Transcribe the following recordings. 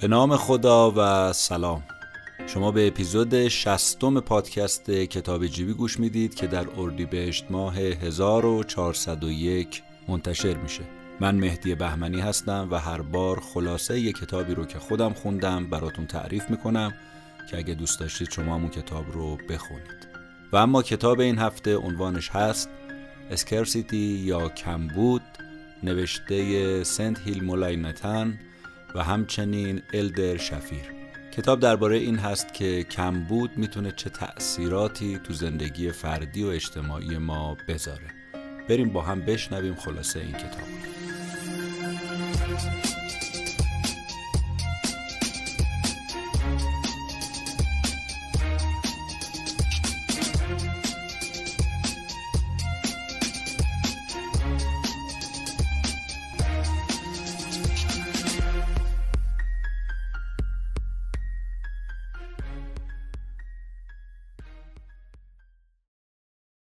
به نام خدا و سلام. شما به اپیزود شستم پادکست کتاب جیبی گوش می‌دید که در اردیبهشت ماه 1401 منتشر میشه. من مهدی بهمنی هستم و هر بار خلاصه یک کتابی رو که خودم خوندم براتون تعریف می‌کنم که اگه دوست داشتید شما همون کتاب رو بخونید. و اما کتاب این هفته عنوانش هست اسکرسیتی یا کمبود نوشته سنت هیل مولاینتن و همچنین الدر شفیر کتاب درباره این هست که کمبود می‌تونه چه تأثیراتی تو زندگی فردی و اجتماعی ما بذاره. بریم با هم بشنویم خلاصه این کتاب.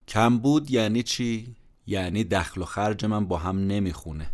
کمبود یعنی چی؟ یعنی دخل و خرج من با هم نمی‌خونه.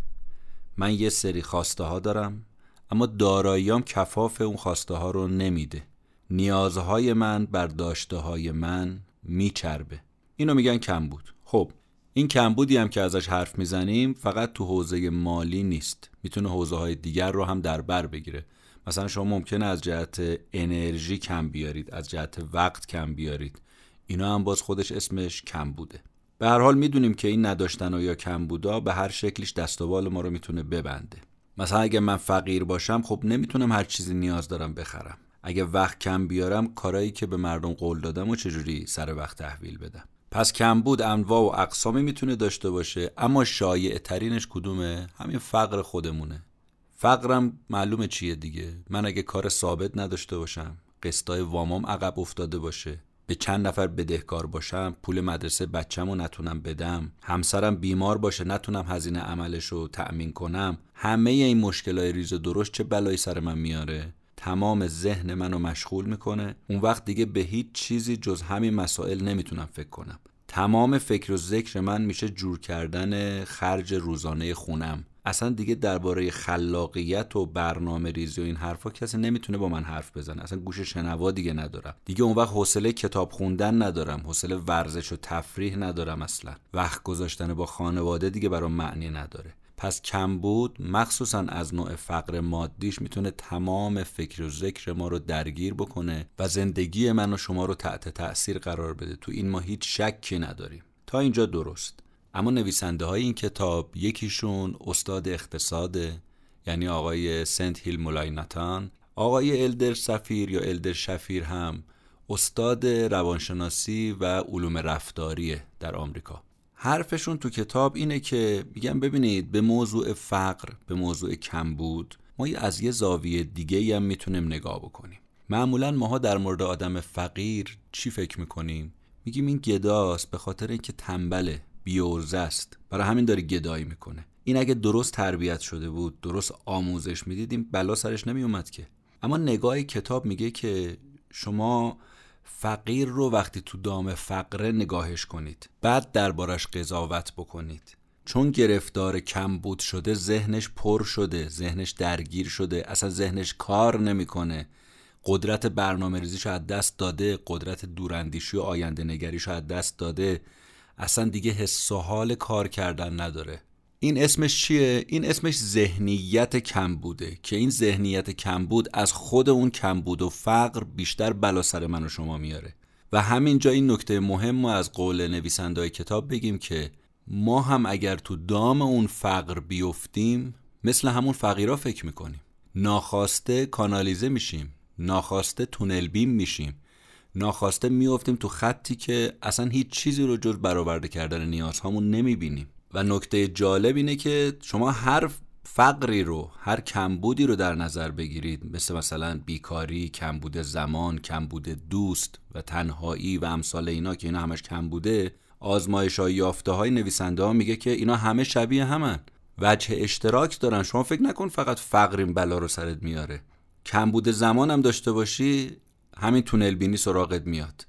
من یه سری خواسته ها دارم اما داراییام کفاف اون خواسته ها رو نمیده. نیازهای من بر داشته های من میچربه. اینو میگن کمبود. خب این کمبودی هم که ازش حرف می‌زنیم فقط تو حوزه مالی نیست. می‌تونه حوزه های دیگر رو هم در بر بگیره. مثلا شما ممکنه از جهت انرژی کم بیارید از جهت وقت کم بیارید. اینا هم باز خودش اسمش کم بوده. به هر حال می‌دونیم که این نداشتن و یا کم بودا به هر شکلیش دست و ما رو می‌تونه ببنده. مثلا اگه من فقیر باشم خب نمی‌تونم هر چیزی نیاز دارم بخرم. اگه وقت کم بیارم کارایی که به مردم قول دادم و چجوری سر وقت تحویل بدم. پس کمبود انواع و اقسامی می‌تونه داشته باشه اما شایع ترینش کدومه؟ همین فقر خودمونه. فقرم معلومه چیه دیگه؟ من اگه کار ثابت نداشته باشم قسطای وامام عقب افتاده باشه. به چند نفر بدهکار باشم پول مدرسه بچم رو نتونم بدم. همسرم بیمار باشه نتونم هزینه عملش رو تأمین کنم. همه این مشکلای ریز و درشت چه بلایی سر من میاره؟ تمام ذهن منو مشغول می‌کنه. اون وقت دیگه به هیچ چیزی جز همین مسائل نمی‌تونم فکر کنم. تمام فکر و ذکر من میشه جور کردن خرج روزانه خونم. اصلا دیگه درباره خلاقیت و برنامه ریزی و این حرفا کسی نمی‌تونه با من حرف بزنه. اصلا گوش شنوا دیگه ندارم. دیگه اون وقت حوصله کتاب خوندن ندارم. حوصله ورزش و تفریح ندارم اصلا. وقت گذاشتن با خانواده دیگه برام معنی نداره. پس کمبود مخصوصا از نوع فقر مادیش می‌تونه تمام فکر و ذکر ما رو درگیر بکنه و زندگی من و شما رو تحت تاثیر قرار بده. تو این ما هیچ شکی نداریم. تا اینجا درست. اما نویسنده های این کتاب یکیشون استاد اقتصاده یعنی آقای سنت هیل مولایناتان آقای الدر سفیر یا الدر شفیر هم استاد روانشناسی و علوم رفتاریه در آمریکا. حرفشون تو کتاب اینه که میگن ببینید به موضوع فقر به موضوع کمبود ما از یه زاویه دیگه هم می‌تونیم نگاه بکنیم. معمولا ماها در مورد آدم فقیر چی فکر می‌کنیم؟ میگیم این گداست به خاطر اینکه تنبله. بیورزه است. برای همین داره گدایی می‌کنه. این اگه درست تربیت شده بود درست آموزش می‌دید بلا سرش نمیومد که. اما نگاه کتاب میگه که شما فقیر رو وقتی تو دام فقره نگاهش کنید. بعد دربارش قضاوت بکنید. چون گرفتار کمبود شده ذهنش پر شده ذهنش درگیر شده اصلا ذهنش کار نمی‌کنه. قدرت برنامه ریزیش از دست داده قدرت دوراندیشی و آینده نگریش از دست داده. اصلا دیگه حس و حال کار کردن نداره. این اسمش چیه؟ این اسمش ذهنیت کم بوده که این ذهنیت کم بود از خود اون کم بود و فقر بیشتر بلا سر من و شما میاره. و همینجا این نکته مهم ما از قول نویسنده کتاب بگیم که ما هم اگر تو دام اون فقر بیفتیم مثل همون فقیرا فکر می‌کنیم. ناخواسته کانالیزه میشیم. ناخواسته تونل بیم میشیم. ناخواسته میافتیم تو خطی که اصلا هیچ چیزی رو جز برآورده کردن نیازهامون نمی‌بینیم. و نکته جالب اینه که شما هر فقری رو هر کمبودی رو در نظر بگیرید. مثل مثلا بیکاری، کمبود زمان، کمبود دوست و تنهایی و امثال اینا که اینا همش کمبوده آزمایش های یافته های نویسنده ها میگه که اینا همه شبیه همن. وجه اشتراک دارن. شما فکر نکن فقط فقرین بلا رو سرت میاره. کمبود زمان هم داشته باشی همین تونل بینی سراغت میاد.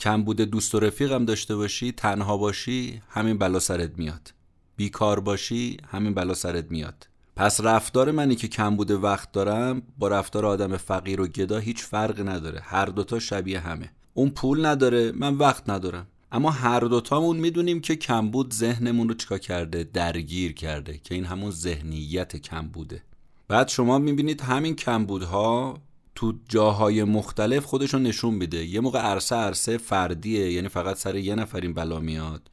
کمبود دوست و رفیقم داشته باشی تنها باشی همین بلا سرت میاد. بیکار باشی همین بلا سرت میاد. پس رفتار منی که کم بوده وقت دارم با رفتار آدم فقیر و گدا هیچ فرق نداره. هر دوتا شبیه همه. اون پول نداره من وقت ندارم. اما هر دوتامون می‌دونیم که کمبود ذهنمون رو چیکار کرده؟ درگیر کرده که این همون ذهنیت کمبوده بعد شما می‌بینید همین کمبودها تو جاهای مختلف خودشون نشون میده. یه موقع عرصه عرصه فردیه یعنی فقط سر یه نفر این بلا میاد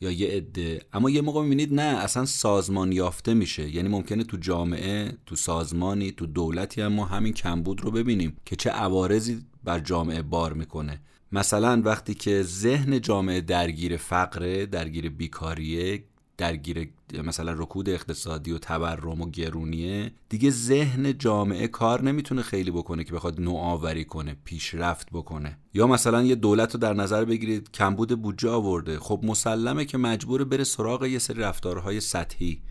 یا یه عده. اما یه موقع می‌بینید نه اصلا سازمان یافته میشه. یعنی ممکنه تو جامعه تو سازمانی تو دولتی هم ما همین کمبود رو ببینیم که چه عوارضی بر جامعه بار می‌کنه. مثلا وقتی که ذهن جامعه درگیر فقره درگیر بیکاریه درگیر مثلا رکود اقتصادی و تورم و گرونیه دیگه ذهن جامعه کار نمی‌تونه خیلی بکنه که بخواد نوآوری کنه پیشرفت بکنه. یا مثلا یه دولت رو در نظر بگیرید کمبود بودجه آورده. خب مسلمه که مجبور بره سراغ یه سری رفتارهای سطحی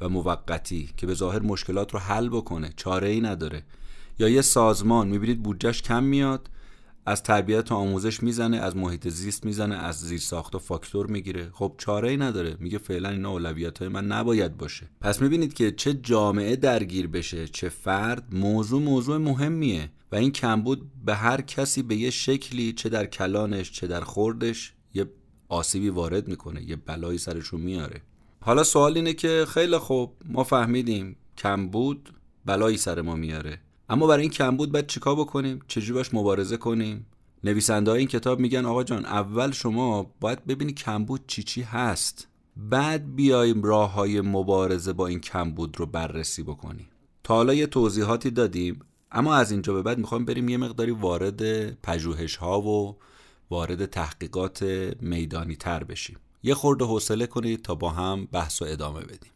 و موقتی که به ظاهر مشکلات رو حل بکنه. چاره ای نداره. یا یه سازمان می‌بینید بودجهش کم میاد از تربیت و آموزش می‌زنه از محیط زیست می‌زنه از زیر ساخت و فاکتور می‌گیره. خب چاره ای نداره. میگه فعلا اینا اولویت های من نباید باشه. پس می‌بینید که چه جامعه درگیر بشه چه فرد موضوع موضوع مهمیه. و این کمبود به هر کسی به یه شکلی چه در کلانش چه در خوردش یه آسیبی وارد می‌کنه یه بلایی سرشون میاره. حالا سوال اینه که خیلی خوب ما فهمیدیم کمبود بلایی سر ما میاره. اما برای این کمبود باید چیکار بکنیم؟ چجوری باش مبارزه کنیم؟ نویسنده این کتاب میگن آقا جان اول شما باید ببینی کمبود چی چی هست. بعد بیایم راه های مبارزه با این کمبود رو بررسی بکنیم. تا حالا یه توضیحاتی دادیم اما از اینجا به بعد می‌خوام بریم یه مقداری وارد پژوهش ها و وارد تحقیقات میدانی تر بشیم. یه خورده حوصله کنید تا با هم بحث و ادامه بدیم.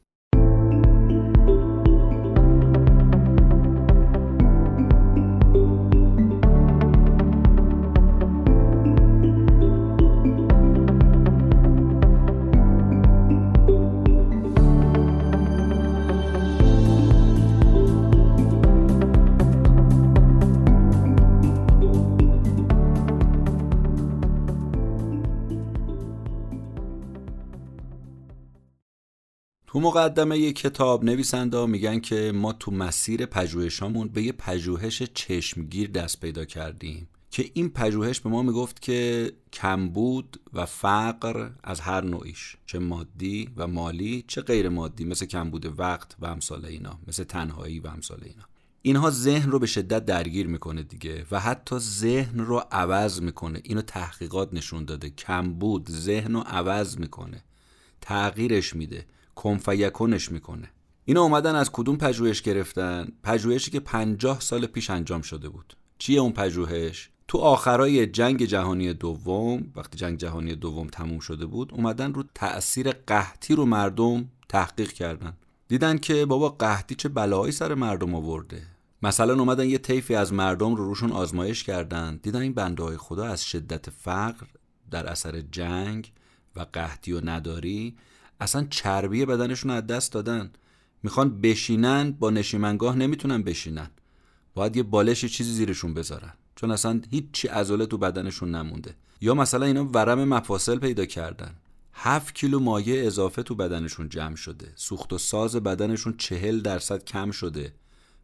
تو مقدمه یک کتاب نویسنده میگن که ما تو مسیر پژوهشامون به یه پژوهش چشمگیر دست پیدا کردیم. که این پژوهش به ما می‌گفت که کمبود و فقر از هر نوعیش چه مادی و مالی چه غیر مادی مثل کمبود وقت و امثال اینا مثل تنهایی و امثال اینا. اینها ذهن رو به شدت درگیر می‌کنه دیگه و حتی ذهن رو عوض می‌کنه. اینو تحقیقات نشون داده. کمبود ذهن رو عوض می‌کنه. تغییرش میده. کنفیکنش می‌کنه. اینا اومدن از کدوم پژوهش گرفتن؟ پژوهشی که پنجاه سال پیش انجام شده بود. چیه اون پژوهش؟ تو آخرای جنگ جهانی دوم وقتی جنگ جهانی دوم تموم شده بود اومدن رو تأثیر قحطی رو مردم تحقیق کردن. دیدن که بابا قحطی چه بلایی سر مردم آورده. مثلا اومدن یه طیفی از مردم رو روشون آزمایش کردن. دیدن این بنده های خدا از شدت فقر در اثر جنگ و قحطی و نداری اصلا چربی بدنشون از دست دادن. می‌خوان بشینن با نشیمنگاه نمی‌تونن بشینن. باید یه بالش چیزی زیرشون بذارن. چون اصلا هیچی عضله تو بدنشون نمونده. یا مثلا اینا ورم مفاصل پیدا کردن. هفت کیلو مایع اضافه تو بدنشون جمع شده. سوخت و ساز بدنشون چهل درصد کم شده.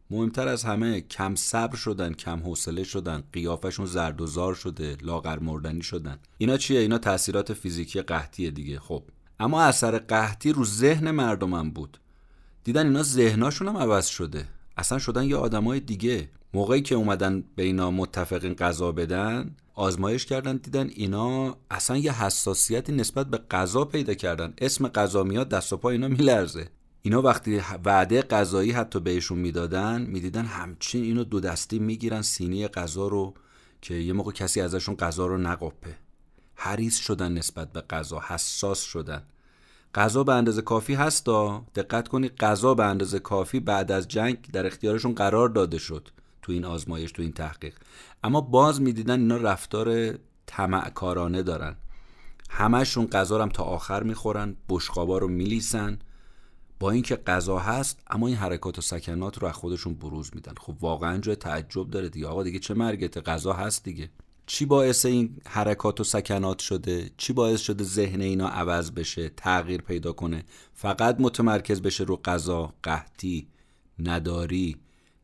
مهمتر از همه کم صبر شدن کم حوصله شدن. قیافشون زرد و زار شده لاغر مردنی شدن. اینا چیه؟ اینا تاثیرات فیزیکی قحطی دیگه. خب اما اثر قحطی رو ذهن مردمم بود. دیدن اینا ذهناشون هم عوض شده. اصلا شدن یه آدمای دیگه. موقعی که اومدن به اینا متفقین غذا بدن آزمایش کردن دیدن اینا اصلا یه حساسیتی نسبت به غذا پیدا کردن. اسم غذا میاد دست و پا اینا میلرزه. اینا وقتی وعده غذایی حتی بهشون می‌دادن می‌دیدن همچین اینو دو دستی می‌گیرن سینی غذا رو که یه موقع کسی ازشون غذا رو نقپه حریص شدن نسبت به غذا حساس شدن. غذا به اندازه کافی هستا؟ دقت کنید غذا به اندازه کافی بعد از جنگ در اختیارشون قرار داده شد تو این آزمایش تو این تحقیق. اما باز می‌دیدن اینا رفتار طمعکارانه دارن. همشون غذا هم تا آخر می‌خورن بشقابا رو میلیسن. با اینکه غذا هست اما این حرکات و سکنات رو از خودشون بروز میدن. خب واقعا جای تعجب داره دیگه. آقا دیگه چه مرگته؟ غذا هست دیگه. چی باعث این حرکات و سکنات شده؟ چی باعث شده ذهن اینا عوض بشه تغییر پیدا کنه؟ فقط متمرکز بشه رو غذا قحطی نداری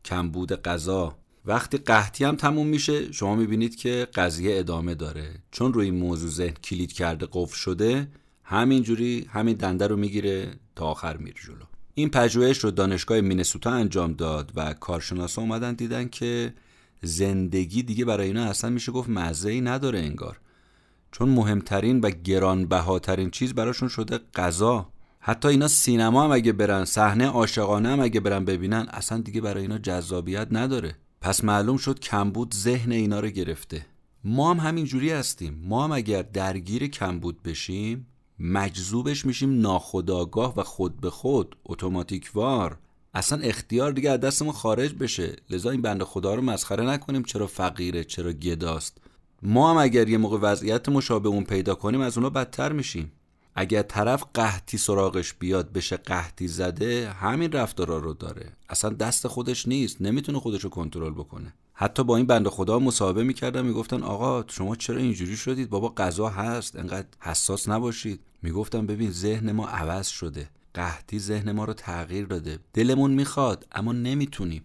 کمبود غذا. وقتی قحطی هم تموم میشه شما می‌بینید که قضیه ادامه داره. چون روی این موضوع ذهن کلید کرده قفل شده همینجوری همین دنده رو می‌گیره تا آخر میره جلو. این پژوهش رو دانشگاه مینسوتا انجام داد و کارشناسا اومدن دیدن که زندگی دیگه برای اینا اصلا میشه گفت مزه ای نداره انگار. چون مهمترین و گرانبهاترین چیز براشون شده غذا. حتی اینا سینما هم اگه برن صحنه عاشقانه هم اگه برن ببینن اصلا دیگه برای اینا جذابیت نداره. پس معلوم شد کمبود ذهن اینا رو گرفته. ما هم همین جوری هستیم. ما هم اگر درگیر کمبود بشیم مجذوبش میشیم ناخداگاه و خود به خود اتوماتیکوار اصلا اختیار دیگه از دستمون خارج بشه. لذا این بند خدا رو مسخره نکنیم چرا فقیره چرا گداست. ما هم اگر یه موقع وضعیت مشابه اون پیدا کنیم از اونا بدتر میشیم. اگر طرف قحطی سراغش بیاد بشه قحطی زده همین رفتارا رو داره. اصلا دست خودش نیست نمی‌تونه خودش رو کنترل بکنه. حتی با این بنده خدا مصاحبه می‌کردن می‌گفتن آقا شما چرا اینجوری شدید؟ بابا غذا هست انقدر حساس نباشید. می‌گفتن ببین ذهن ما عوض شده. قحطی ذهن ما رو تغییر داده. دلمون می‌خواد اما نمی‌تونیم.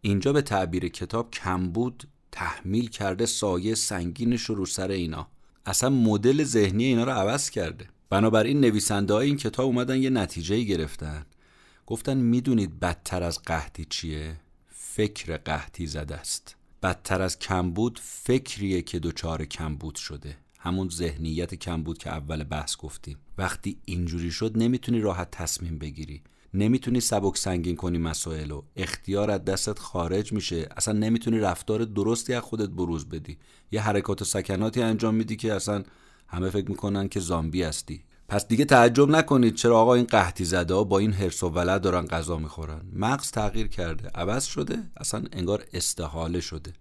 اینجا به تعبیر کتاب کمبود تحمیل کرده سایه سنگینش رو سر اینا. اصلا مدل ذهنی اینا رو عوض کرده. بنابراین نویسنده های این کتاب اومدن یه نتیجه گرفتن. گفتن می‌دونید بدتر از قحطی چیه؟ فکر قحطی زده است. بدتر از کمبود فکریه که دچار کمبود شده. همون ذهنیت کمبود که اول بحث گفتیم. وقتی اینجوری شد نمی‌تونی راحت تصمیم بگیری. نمی‌تونی سبک سنگین کنی مسائل و اختیار از دستت خارج میشه. اصلا نمی‌تونی رفتار درستی از خودت بروز بدی. یه حرکات و سکناتی انجام میدی که اصلا همه فکر می‌کنن که زامبی هستی. پس دیگه تعجب نکنید چرا آقا این قحطی زده ها با این حرس و ولد دارن غذا می‌خورن. مغز تغییر کرده. عوض شده. اصلا انگار استحاله شده.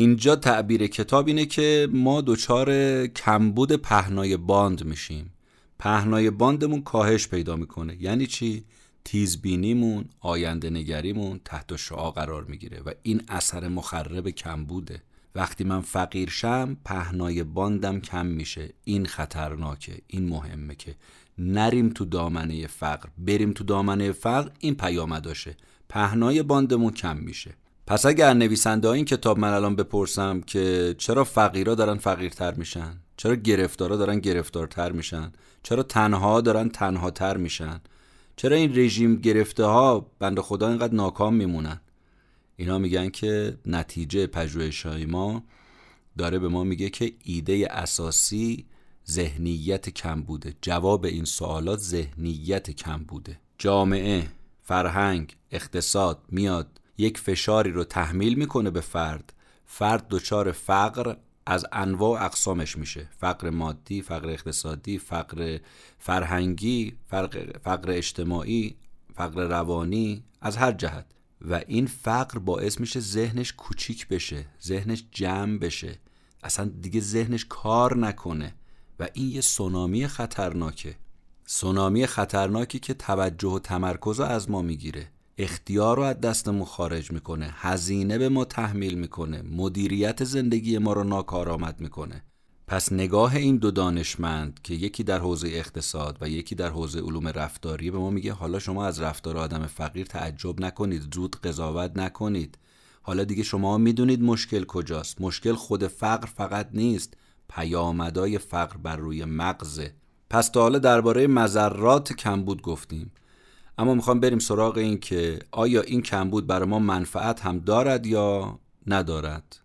اینجا تعبیر کتاب اینه که ما دچار کمبود پهنای باند میشیم. پهنای باندمون کاهش پیدا می‌کنه. یعنی چی؟ تیزبینیمون آینده نگریمون تحت شعا قرار می‌گیره و این اثر مخرب کمبوده. وقتی من فقیر شم پهنای باندم کم میشه. این خطرناکه این مهمه که نریم تو دامنه فقر. بریم تو دامنه فقر این پیامداشه. پهنای باندمون کم میشه. پس اگر نویسنده این کتاب من الان بپرسم که چرا فقیرا دارن فقیرتر میشن؟ چرا گرفتارا دارن گرفتارتر میشن؟ چرا تنها دارن تنهاتر میشن؟ چرا این رژیم گرفته ها بند خدا اینقدر ناکام میمونن؟ اینا میگن که نتیجه پژوهش ما داره به ما میگه که ایده اساسی ذهنیت کم بوده. جواب این سوالات ذهنیت کم بوده. جامعه فرهنگ اقتصاد میاد یک فشاری رو تحمیل می‌کنه به فرد. فرد دچار فقر از انواع اقسامش میشه. فقر مادی فقر اقتصادی فقر فرهنگی فقر, فقر اجتماعی فقر روانی از هر جهت. و این فقر باعث میشه ذهنش کوچیک بشه ذهنش جمع بشه. اصلا دیگه ذهنش کار نکنه. و این یه سونامی خطرناکه. سونامی خطرناکی که توجه و تمرکز از ما می‌گیره. اختیار رو از دستمون خارج می‌کنه هزینه به ما تحمیل می‌کنه مدیریت زندگی ما رو ناکارآمد می‌کنه. پس نگاه این دو دانشمند که یکی در حوزه اقتصاد و یکی در حوزه علوم رفتاری به ما میگه حالا شما از رفتار آدم فقیر تعجب نکنید زود قضاوت نکنید. حالا دیگه شما می‌دونید مشکل کجاست. مشکل خود فقر فقط نیست پیامدهای فقر بر روی مغزه. پس تا حالا درباره مذرات کمبود گفتیم. اما می‌خوام بریم سراغ این که آیا این کمبود برای ما منفعت هم دارد یا ندارد؟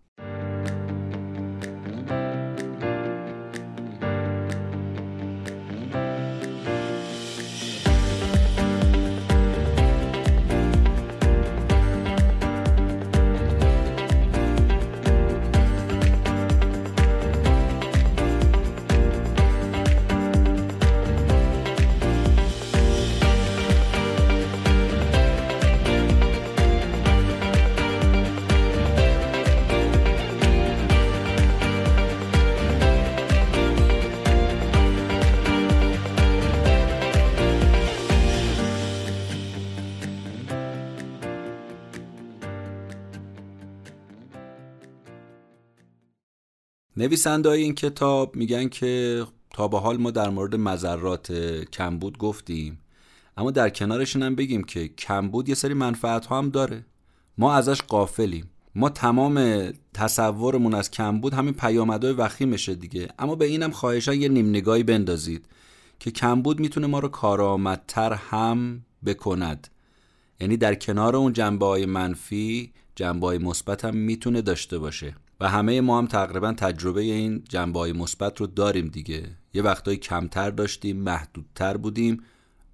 نویسنده این کتاب میگن که تا به حال ما در مورد مذرات کمبود گفتیم اما در کنارشون هم بگیم که کمبود یه سری منفعت ها هم داره. ما ازش قافلیم ما تمام تصورمون از کمبود همین پیامدهای وخیمشه دیگه. اما به اینم خواهشان یه نیم نگاهی بندازید که کمبود می‌تونه ما رو کارآمدتر هم بکند. یعنی در کنار اون جنبه های منفی جنبه های مثبت هم می‌تونه داشته باشه. و همه ما هم تقریبا تجربه این جنبه های مثبت رو داریم دیگه. یه وقتایی کمتر داشتیم محدودتر بودیم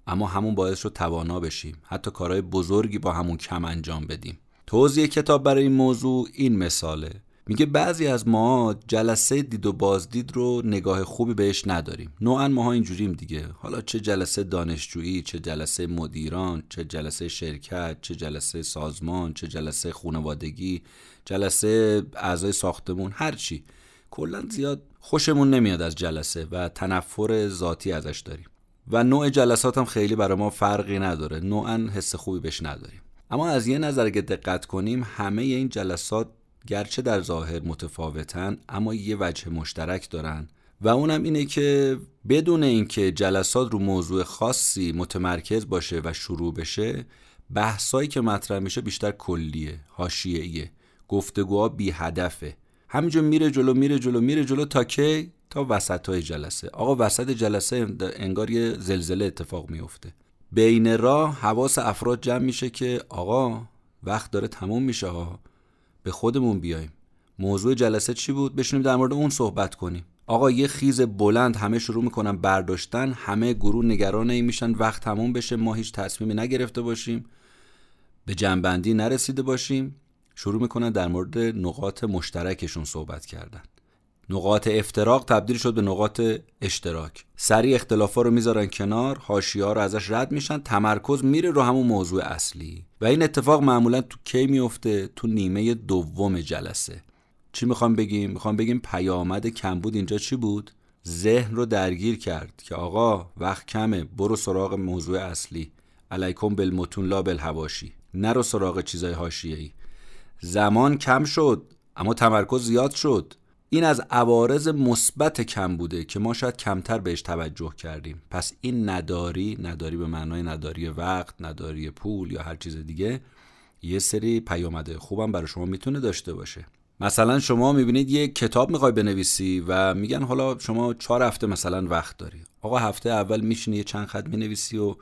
اما همون باعث رو توانا بشیم. حتی کارهای بزرگی با همون کم انجام بدیم. توضیح کتاب برای این موضوع این مثاله. میگه بعضی از ما جلسه دید و بازدید رو نگاه خوبی بهش نداریم. نوعا ماها اینجوریم دیگه. حالا چه جلسه دانشجویی چه جلسه مدیران چه جلسه شرکت چه جلسه سازمان چه جلسه خانوادگی. جلسه اعضای ساختمون هر چی. کلا زیاد خوشمون نمیاد از جلسه و تنفر ذاتی ازش داریم. و نوع جلسات هم خیلی برای ما فرقی نداره. نوعا حس خوبی بهش نداریم. اما از یه نظر که دقت کنیم همه این جلسات گرچه در ظاهر متفاوتن اما یه وجه مشترک دارن. و اونم اینه که بدون اینکه جلسات رو موضوع خاصی متمرکز باشه و شروع بشه بحثایی که مطرح میشه بیشتر کلیه حاشیه‌ایه. گفتگوها بی هدفه. همینجور میره جلو میره جلو میره جلو تا کی؟ تا وسط های جلسه. آقا وسط جلسه انگار یه زلزله اتفاق میفته بین راه حواس افراد جمع میشه که آقا وقت داره تموم میشه ها. به خودمون بیایم. موضوع جلسه چی بود؟ بشینیم در مورد اون صحبت کنیم. آقا یه خیز بلند همه شروع می‌کنن برداشتن. همه گروه نگران این میشن. وقت تموم بشه. ما هیچ تصمیمی نگرفته باشیم. به جنبندی نرسیده باشیم. شروع می‌کنن در مورد نقاط مشترکشون صحبت کردن. نقاط افتراق تبدیل شد به نقاط اشتراک. سریع اختلافا رو می‌ذارن کنار حاشیه ها رو ازش رد میشن تمرکز میره رو همون موضوع اصلی. و این اتفاق معمولا تو کی میفته تو نیمه دوم جلسه. چی می‌خوام بگیم؟ می‌خوام بگیم پیامد کمبود اینجا چی بود؟ ذهن رو درگیر کرد که آقا وقت کمه برو سراغ موضوع اصلی. علیکم بالمتون لا بالهواشی نرو سراغ چیزای حاشیه‌ای. زمان کم شد اما تمرکز زیاد شد. این از عوارض مثبت کم بوده که ما شاید کمتر بهش توجه کردیم. پس این نداری نداری به معنای نداری وقت نداری پول یا هر چیز دیگه یه سری پیامده خوبم برای شما می‌تونه داشته باشه. مثلا شما می‌بینید یه کتاب می‌خوای بنویسی و میگن حالا شما چهار هفته مثلا وقت داری. آقا هفته اول میشینی یه چند خط می‌نویسی و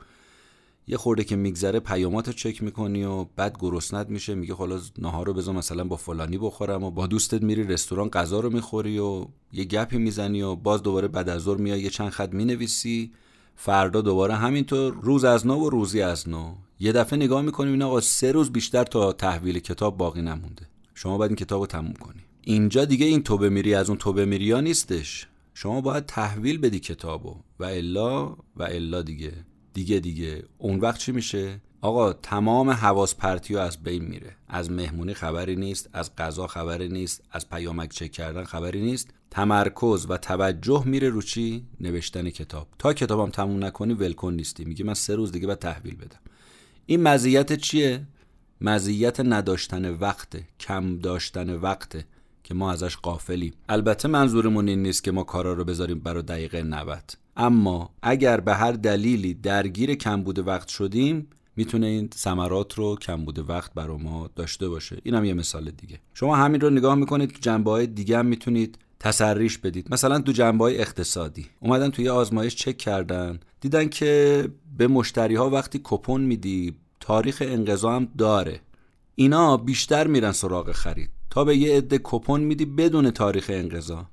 یه خورده که میگذره پیامات رو چک می‌کنی و بعد گرسنت میشه میگه حالا نهار رو بذار مثلا با فلانی بخورم و با دوستت میری رستوران غذا رو می‌خوری و یه گپی می‌زنی و باز دوباره بعد از ظهر میای یه چند خط می‌نویسی. فردا دوباره همینطور روز از نو و روزی از نو. یه دفعه نگاه می‌کنیم این آقا سه روز بیشتر تا تحویل کتاب باقی نمونده. شما باید این کتاب رو تموم کنی. اینجا دیگه این توبه میری از اون توبه میری ها نیستش. شما باید تحویل بدی کتابو و الا و الا دیگه. دیگه دیگه. اون وقت چی میشه؟ آقا تمام حواس پرتی از بین میره. از مهمونی خبری نیست از غذا خبری نیست از پیامک چک کردن خبری نیست. تمرکز و توجه میره رو چی؟ نوشتن کتاب. تا کتابم تموم نکنی ولکن نیستی. میگه من سه روز دیگه باید تحویل بدم. این مزیت چیه؟ مزیت نداشتن وقت کم داشتن وقت که ما ازش قافلیم البته منظورمون این نیست که ما کارا رو بذاریم برای دقیقه 90 اما اگر به هر دلیلی درگیر کمبود وقت شدیم می‌تونه این ثمرات رو کمبود وقت برای ما داشته باشه. اینم یه مثال دیگه. شما همین رو نگاه می‌کنید تو جنبه های دیگه هم می‌تونید تسریش بدید. مثلا تو جنبه های اقتصادی. اومدن توی آزمایش چک کردن. دیدن که به مشتری ها وقتی کپون میدی تاریخ انقضا هم داره. اینا بیشتر میرن سراغ خرید. تا به یه عده کپون میدی بدون تاریخ انقضا.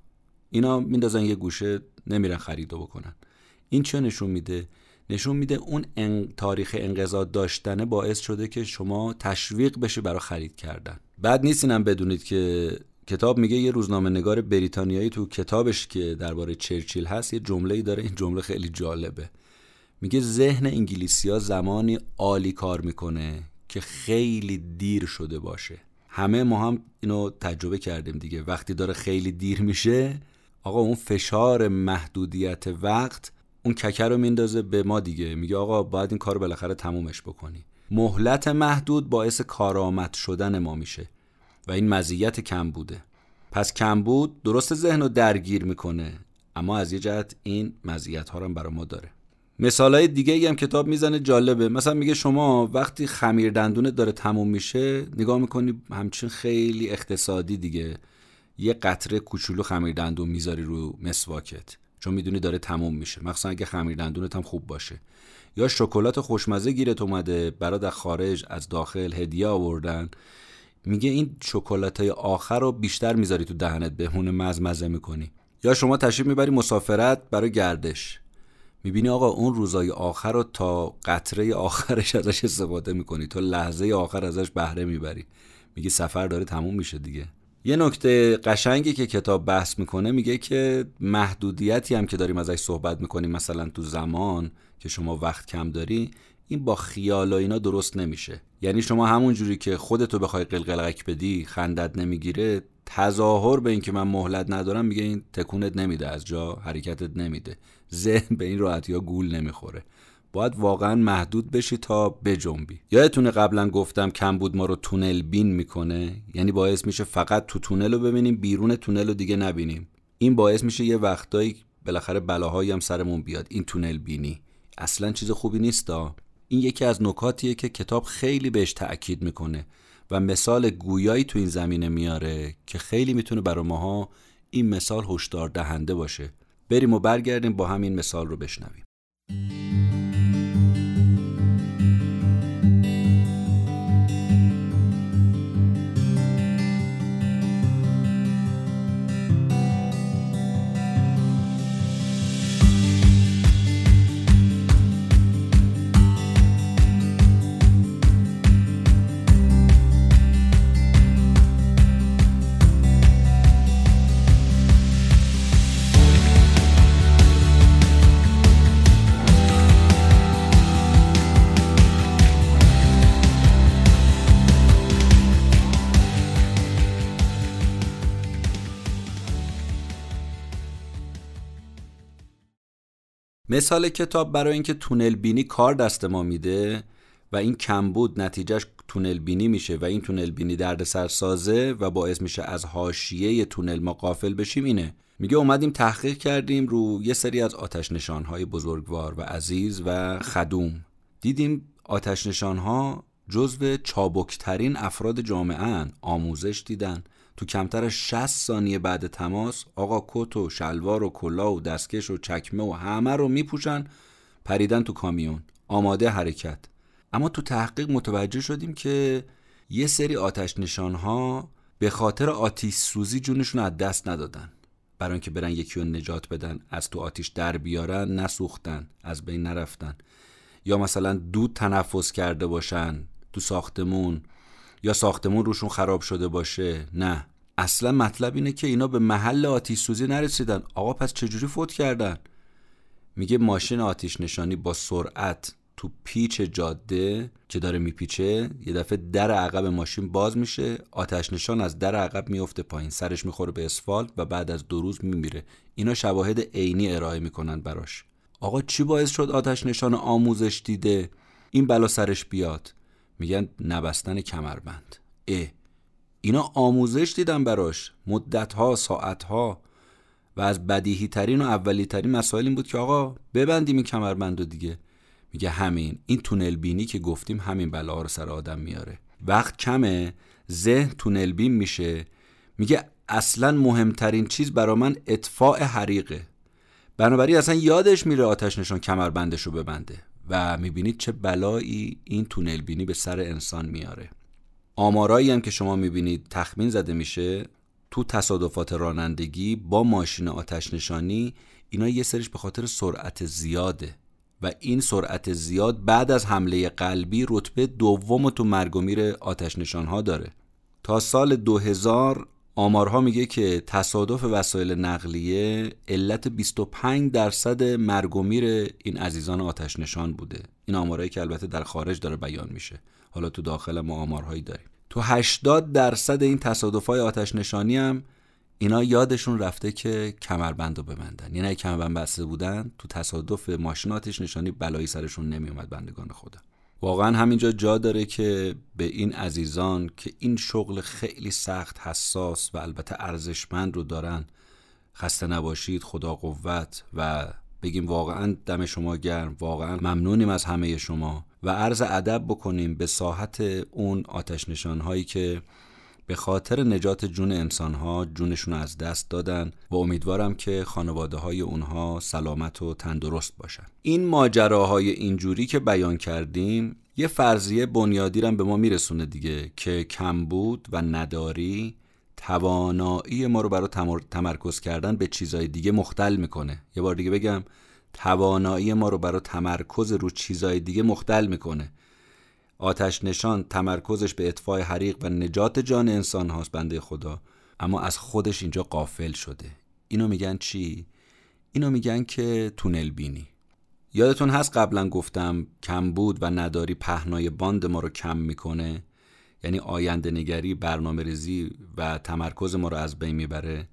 اینا میندازن یه گوشه نمیرن خریدو بکنن. این چه نشون میده؟ نشون میده اون تاریخ انقضا داشتنه باعث شده که شما تشویق بشه برای خرید کردن. بعد نیست اینم بدونید که کتاب میگه یه روزنامه نگار بریتانیایی تو کتابش که درباره چرچیل هست یه جمله ای داره. این جمله خیلی جالبه. میگه ذهن انگلیسی ها زمانی عالی کار می‌کنه که خیلی دیر شده باشه. همه ما هم اینو تجربه کردیم دیگه. وقتی داره خیلی دیر میشه آقا اون فشار محدودیت وقت اون ککه رو میندازه به ما دیگه. میگه آقا باید این کار بالاخره تمومش بکنی. مهلت محدود باعث کارآمد شدن ما میشه و این مزیت کم بوده. پس کمبود درست ذهن رو درگیر می‌کنه اما از یه جهت این مزیت ها رو برای ما داره. مثال های دیگه ای هم کتاب می‌زنه جالبه. مثلا میگه شما وقتی خمیر دندونت داره تموم میشه نگاه می‌کنی همچین خیلی اقتصادی دیگه. یه قطره کوچولو خمیر دندون می‌ذاری رو مسواکت. چون می‌دونی داره تموم میشه. مخصوصا اگه خمیر دندونت هم خوب باشه. یا شکلات خوشمزه گیرت اومده. برات در خارج از داخل هدیه آوردن. میگه این شکلات آخر رو بیشتر می‌ذاری تو دهنت. بهونه مزمزه می‌کنی. یا شما تشریف می‌بری مسافرت برای گردش. می‌بینی آقا اون روزای آخر رو تا قطره آخرش ازش استفاده می‌کنی. تا لحظه آخر ازش بهره می‌بری. میگی سفر داره تموم میشه دیگه. یه نکته قشنگی که کتاب بحث می‌کنه میگه که محدودیتی هم که داریم ازش صحبت می‌کنیم مثلا تو زمان که شما وقت کم داری این با خیال و اینا درست نمیشه. یعنی شما همون جوری که خودتو بخوای قلقلقک بدی خندت نمی‌گیره تظاهر به اینکه من مهلت ندارم میگه این تکونت نمیده از جا حرکتت نمیده. ذهن به این راحتی ها گول نمی‌خوره. باید واقعا محدود بشی تا بجنبی. یادتونه قبلا گفتم کم بود ما رو تونل بین می‌کنه؟ یعنی باعث میشه فقط تو تونل رو ببینیم بیرون تونل رو دیگه نبینیم. این باعث میشه یه وقتایی بالاخره بلاهایی هم سرمون بیاد این تونل بینی. اصلا چیز خوبی نیست این یکی از نکاتیه که کتاب خیلی بهش تاکید می‌کنه و مثال گویایی تو این زمینه میاره که خیلی می‌تونه برای ماها این مثال هشدار دهنده باشه. بریم و برگردیم با همین مثال رو بشنویم. مثال کتاب برای اینکه تونل بینی کار دست ما میده و این کمبود نتیجهش تونل بینی میشه و این تونل بینی درد سازه و باعث میشه از حاشیه تونل ما قافل بشیم اینه. میگه اومدیم تحقیق کردیم رو یه سری از آتش نشانهای بزرگوار و عزیز و خدوم. دیدیم آتش نشانها جزو چابکترین افراد جامعه آموزش دیدن. تو کمتر از 60 ثانیه بعد تماس آقا کت و شلوار و کلا و دستکش و چکمه و همه رو میپوشن پریدن تو کامیون. آماده حرکت. اما تو تحقیق متوجه شدیم که یه سری آتش نشان ها به خاطر آتیش سوزی جونشون از دست ندادن. برای اینکه برن یکی رو نجات بدن از تو آتیش در بیارن نسوختن از بین نرفتن. یا مثلا دود تنفس کرده باشن تو ساختمون یا ساختمون روشون خراب شده باشه؟ نه. اصلا مطلب اینه که اینا به محل آتیش سوزی نرسیدن. آقا پس چجوری فوت کردن؟ میگه ماشین آتیش نشانی با سرعت تو پیچ جاده که داره میپیچه یه دفعه در عقب ماشین باز میشه آتش نشان از در عقب میفته پایین سرش می‌خوره به اسفالت و بعد از دو روز میمیره. اینا شواهد عینی ارائه می‌کنن براش. آقا چی باعث شد آتش نشان آموزش دیده؟ این بلا سرش بیاد. میگن نبستن کمربند. اه. اینا آموزش دیدن براش. مدت ها ساعت ها و از بدیهی ترین و اولی ترین مسائل این بود که آقا ببندیم این کمربند دیگه. میگه همین. این تونل بینی که گفتیم همین بلا رو سر آدم میاره. وقت کمه. ذهن تونل بین میشه. میگه اصلا مهمترین چیز برا من اطفاع حریقه. بنابراین اصلا یادش میره آتش نشان کمربندش رو ببنده. و می‌بینید چه بلایی این تونل بینی به سر انسان میاره. آمارایی هم که شما می‌بینید تخمین زده میشه تو تصادفات رانندگی با ماشین آتش نشانی اینا یه سرش به خاطر سرعت زیاده و این سرعت زیاد بعد از حمله قلبی رتبه دوم تو مرگ و میر آتش نشان داره. تا سال 2000 آمارها میگه که تصادف وسایل نقلیه علت 25 درصد مرگ و میر این عزیزان آتش نشان بوده. این آمارهایی که البته در خارج داره بیان میشه. حالا تو داخل ما آمارهایی داریم. تو 80 درصد این تصادف های آتش نشانی هم اینا یادشون رفته که کمربند رو ببندن. یعنی کمربند بسته بودن تو تصادف ماشین آتش نشانی بلایی سرشون نمیومد بندگان خدا. واقعا همینجا جا داره که به این عزیزان که این شغل خیلی سخت حساس و البته ارزشمند رو دارن خسته نباشید خدا قوت و بگیم واقعا دم شما گرم واقعا ممنونیم از همه شما و عرض ادب بکنیم به ساحت اون آتش نشان هایی که به خاطر نجات جون انسان ها جونشون از دست دادن و امیدوارم که خانواده های اونها سلامت و تندرست باشن. این ماجراهای اینجوری که بیان کردیم یه فرضیه بنیادی به ما میرسونه دیگه که کمبود و نداری توانایی ما رو برای تمرکز کردن به چیزهای دیگه مختل می‌کنه. یه بار دیگه بگم توانایی ما رو برای تمرکز رو چیزهای دیگه مختل می‌کنه. آتش نشان تمرکزش به اطفای حریق و نجات جان انسان هاست بنده خدا. اما از خودش اینجا قافل شده. اینو میگن چی؟ اینو میگن که تونل بینی. یادتون هست قبلا گفتم کمبود و نداری پهنای باند ما رو کم می‌کنه؟ یعنی آینده نگری برنامه ریزی و تمرکز ما رو از بین می‌بره؟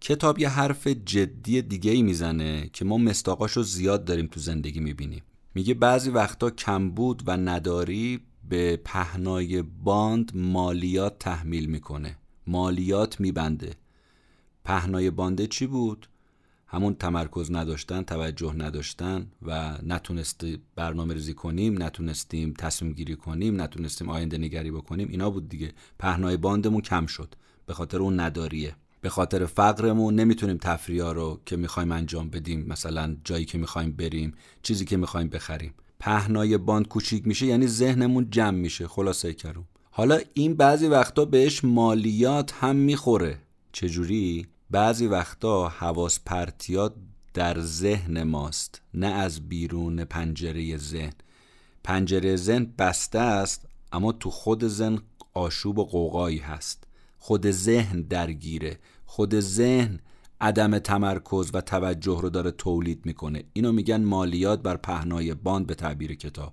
کتاب یه حرف جدی دیگه ای می‌زنه که ما مستاقاشو زیاد داریم تو زندگی می‌بینیم. میگه بعضی وقتا کمبود و نداری به پهنای باند مالیات تحمیل می‌کنه. مالیات میبنده. پهنای بانده چی بود؟ همون تمرکز نداشتن توجه نداشتن و نتونست برنامه ریزی کنیم نتونستیم تصمیم گیری کنیم نتونستیم آینده نگری بکنیم. اینا بود دیگه. پهنای باندمون کم شد. به خاطر اون نداریه. به خاطر فقرمون نمی‌تونیم تفریح رو که می‌خوایم انجام بدیم مثلا جایی که می‌خوایم بریم چیزی که می‌خوایم بخریم. پهنای باند کوچیک میشه یعنی ذهنمون جمع میشه. خلاصه کردم حالا این بعضی وقتا بهش مالیات هم می‌خوره. چجوری؟ بعضی وقتا حواس پرتیات در ذهن ماست نه از بیرون پنجره ذهن. پنجره ذهن بسته است اما تو خود ذهن آشوب و قوقایی هست. خود ذهن درگیره. خود ذهن عدم تمرکز و توجه رو داره تولید می‌کنه. اینو میگن مالیات بر پهنای باند به تعبیر کتاب.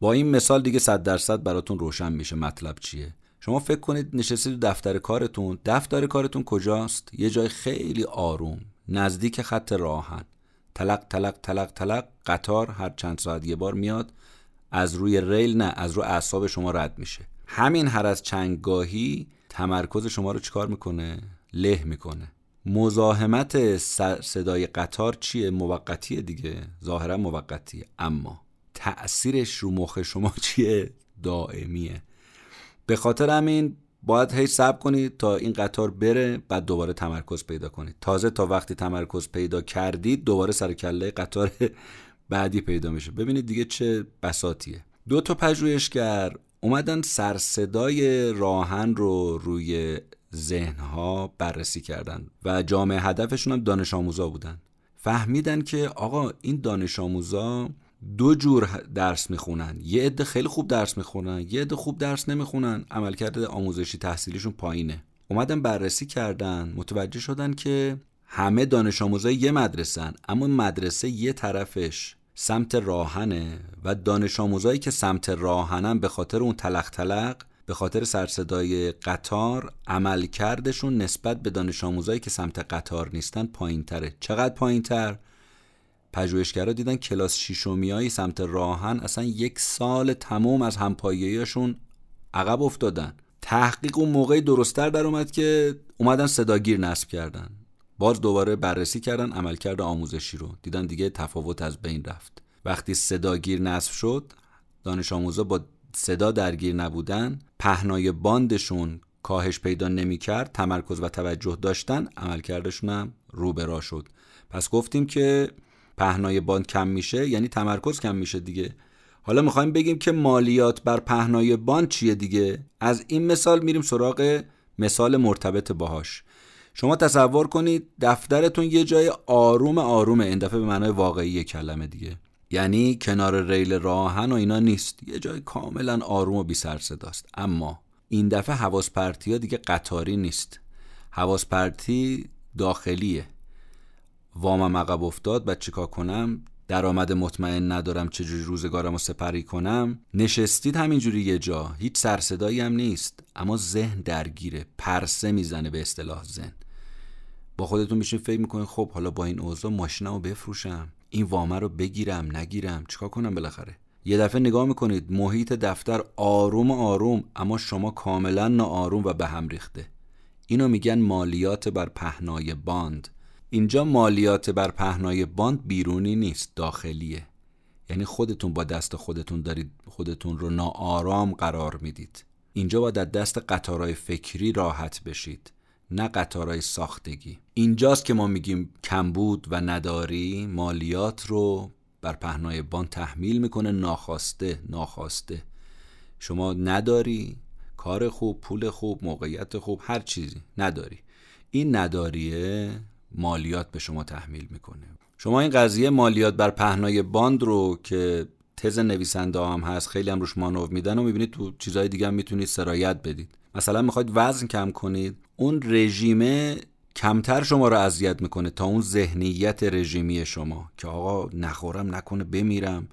با این مثال دیگه صد درصد براتون روشن میشه مطلب چیه. شما فکر کنید نشستید دفتر کارتون. دفتر کارتون کجاست؟ یه جای خیلی آروم نزدیک خط راهن. تلق تلق تلق تلق قطار هر چند ساعت یه بار میاد. از روی ریل نه از روی اعصاب شما رد میشه. همین هر از چنگگاهی تمرکز شما رو چیکار می‌کنه؟ له می‌کنه. مزاحمت صدای قطار چیه؟ موقتیه دیگه. ظاهرا موقتیه اما تأثیرش رو مخ شما چیه؟ دائمیه. به خاطر همین باید هی صبر کنید تا این قطار بره بعد دوباره تمرکز پیدا کنید تازه تا وقتی تمرکز پیدا کردید دوباره سر کله قطار بعدی پیدا میشه. ببینید دیگه چه بساتیه. دو تا پژوهشگر اومدن سرصدای راهن رو روی ذهنها بررسی کردن و جامعه هدفشون هم دانش آموزا بودن. فهمیدن که آقا این دانش آموزا دو جور درس می‌خونن. یه عده خیلی خوب درس می‌خونن یه عده خوب درس نمی‌خونن. عملکرد آموزشی تحصیلیشون پایینه. اومدن بررسی کردن متوجه شدن که همه دانش آموزای یه مدرسن اما مدرسه یه طرفش سمت راهنه و دانش آموزایی که سمت راهنن به خاطر اون تلق تلق به خاطر سرصدای قطار عملکردشون نسبت به دانش آموزایی که سمت قطار نیستن پایین تره چقدر پایین تر؟ پژوهشگرا دیدن کلاس شیشومیایی سمت راهن اصلا یک سال تمام از همپایه‌ایشون عقب افتادن. تحقیق اون موقعی درستتر در اومد که اومدن صداگیر نصب کردن. باز دوباره بررسی کردن عملکرد آموزشی رو. دیدن دیگه تفاوت از بین رفت. وقتی صداگیر نصب شد دانش آموزا با صدا درگیر نبودن پهنای باندشون کاهش پیدا نمی‌کرد تمرکز و توجه داشتن عملکردشون هم رو شد. پس گفتیم که پهنای باند کم میشه یعنی تمرکز کم میشه دیگه. حالا می‌خوایم بگیم که مالیات بر پهنای باند چیه دیگه؟ از این مثال میریم سراغ مثال مرتبط باهاش. شما تصور کنید دفترتون یه جای آروم آروم این دفعه به معنای واقعی کلمه دیگه. یعنی کنار ریل راهن و اینا نیست. یه جای کاملا آروم و بی صداست. اما این دفعه حواس پرتی ها دیگه قطاری نیست. حواس پرتی داخلیه وامم عقب افتاد. و چیکار کنم؟ درآمد مطمئن ندارم چجوری روزگارم رو سپری کنم. نشستید همینجوری یه جا. هیچ سرصدایی هم نیست. اما ذهن درگیره. پرسه می‌زنه به اصطلاح ذهن. با خودتون میشین فکر می‌کنین خب حالا با این اوضاع ماشینمو بفروشم. این وامه رو بگیرم نگیرم چیکار کنم بالاخره؟ یه دفعه نگاه می‌کنید محیط دفتر آروم آروم اما شما کاملا ناآروم و به هم ریخته. اینو میگن مالیات بر پهنای باند. اینجا مالیات بر پهنای باند بیرونی نیست داخلیه. یعنی خودتون با دست خودتون دارید خودتون رو ناآرام قرار می‌دید. اینجا باید در دست قطارهای فکری راحت بشید. نه قطارهای ساختگی. اینجاست که ما میگیم کمبود و نداری مالیات رو بر پهنای بان تحمیل می‌کنه. ناخواسته ناخواسته. شما نداری کار خوب پول خوب موقعیت خوب هر چیزی نداری. این نداریه مالیات به شما تحمیل می‌کنه. شما این قضیه مالیات بر پهنای باند رو که تز نویسنده هم هست خیلی هم روش مانو میدن و می‌بینید تو چیزهای دیگه هم می‌تونید سرایت بدید. مثلا می‌خواید وزن کم کنید اون رژیمه کمتر شما رو اذیت می‌کنه تا اون ذهنیت رژیمی شما که آقا نخورم نکنه بمیرم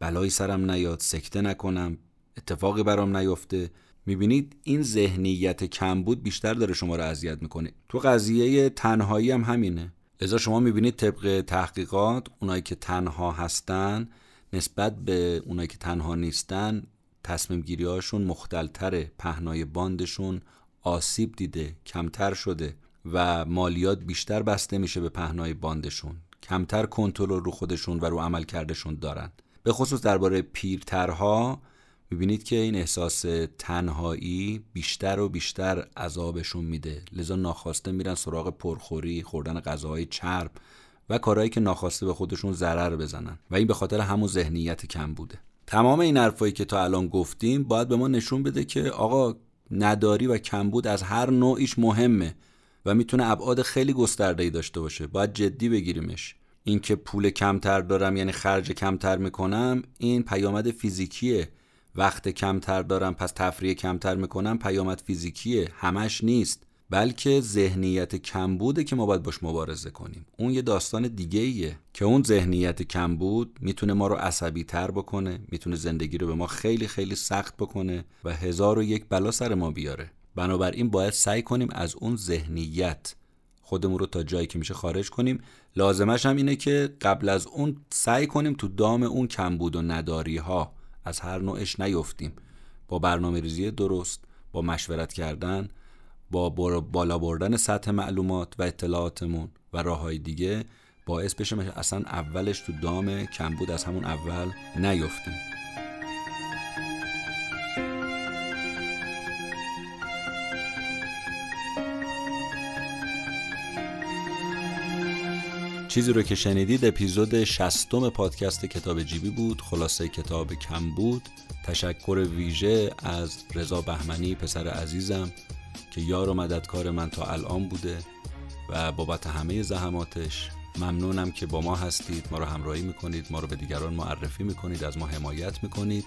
بلایی سرم نیاد سکته نکنم اتفاقی برام نیفته. می‌بینید این ذهنیت کمبود بیشتر داره شما رو اذیت می‌کنه. تو قضیه تنهایی هم همینه. لذا شما می‌بینید طبق تحقیقات اونایی که تنها هستن نسبت به اونایی که تنها نیستن تصمیم گیری هاشون مختلتره. پهنای باندشون آسیب دیده کمتر شده و مالیات بیشتر بسته میشه به پهنای باندشون. کمتر کنترل رو خودشون و رو عمل کردشون دارن. به خصوص درباره پیرترها می‌بینید که این احساس تنهایی بیشتر و بیشتر عذابشون میده. لذا ناخواسته میرن سراغ پرخوری خوردن غذاهای چرب و کارهایی که ناخواسته به خودشون ضرر بزنن. و این به خاطر همون ذهنیت کمبوده. تمام این حرفایی که تا الان گفتیم باید به ما نشون بده که آقا نداری و کمبود از هر نوعیش مهمه و می‌تونه ابعاد خیلی گسترده ای داشته باشه. باید جدی بگیریمش. اینکه پول کمتر دارم یعنی خرج کمتر می‌کنم این پیامد فیزیکیه. وقت کمتر دارم پس تفریح کمتر می‌کنم پیامد فیزیکیه. همش نیست. بلکه ذهنیت کمبوده که ما باید باش مبارزه کنیم. اون یه داستان دیگه ایه که اون ذهنیت کمبود می‌تونه ما رو عصبی تر بکنه می‌تونه زندگی رو به ما خیلی خیلی سخت بکنه و هزار و یک بلا سر ما بیاره. بنابراین باید سعی کنیم از اون ذهنیت خودمون رو تا جایی که میشه خارج کنیم. لازمش هم اینه که قبل از اون سعی کنیم تو دام اون کمبود و نداری ها از هر نوعش نیفتیم. با برنامه ریزی درست با مشورت کردن با بالا بردن سطح معلومات و اطلاعاتمون و راه های دیگه باعث بشه اصلا اولش تو دام کمبود از همون اول نیفتیم. چیزی رو که شنیدید اپیزود شصتم پادکست کتاب جیبی بود. خلاصه کتاب کمبود. تشکر ویژه از رضا بهمنی پسر عزیزم. که یار و مددکار من تا الان بوده و بابت همه زحماتش ممنونم که با ما هستید ما رو همراهی می‌کنید ما رو به دیگران معرفی می‌کنید از ما حمایت می‌کنید.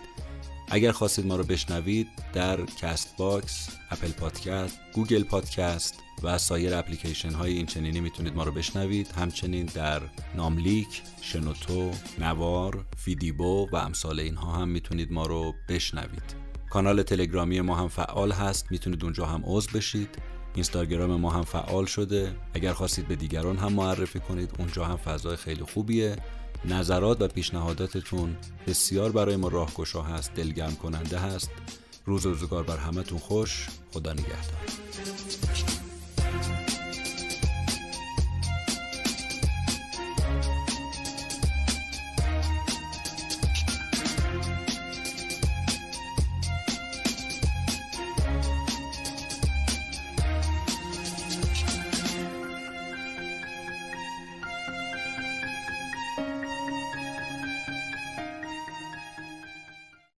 اگر خواستید ما رو بشنوید در Castbox، Apple Podcast، Google Podcast و سایر اپلیکیشن های این چنینی می‌تونید ما رو بشنوید. همچنین در ناملیک، شنوتو، نوار، فیدیبو و امثال اینها هم می‌تونید ما رو بشنوید. کانال تلگرامی ما هم فعال هست. می‌تونید اونجا هم عضو بشید. اینستاگرام ما هم فعال شده. اگر خواستید به دیگران هم معرفی کنید اونجا هم فضای خیلی خوبیه. نظرات و پیشنهاداتتون بسیار برای ما راهگشا هست دلگرم کننده هست. روز روزگار بر همتون خوش. خدا نگهدار.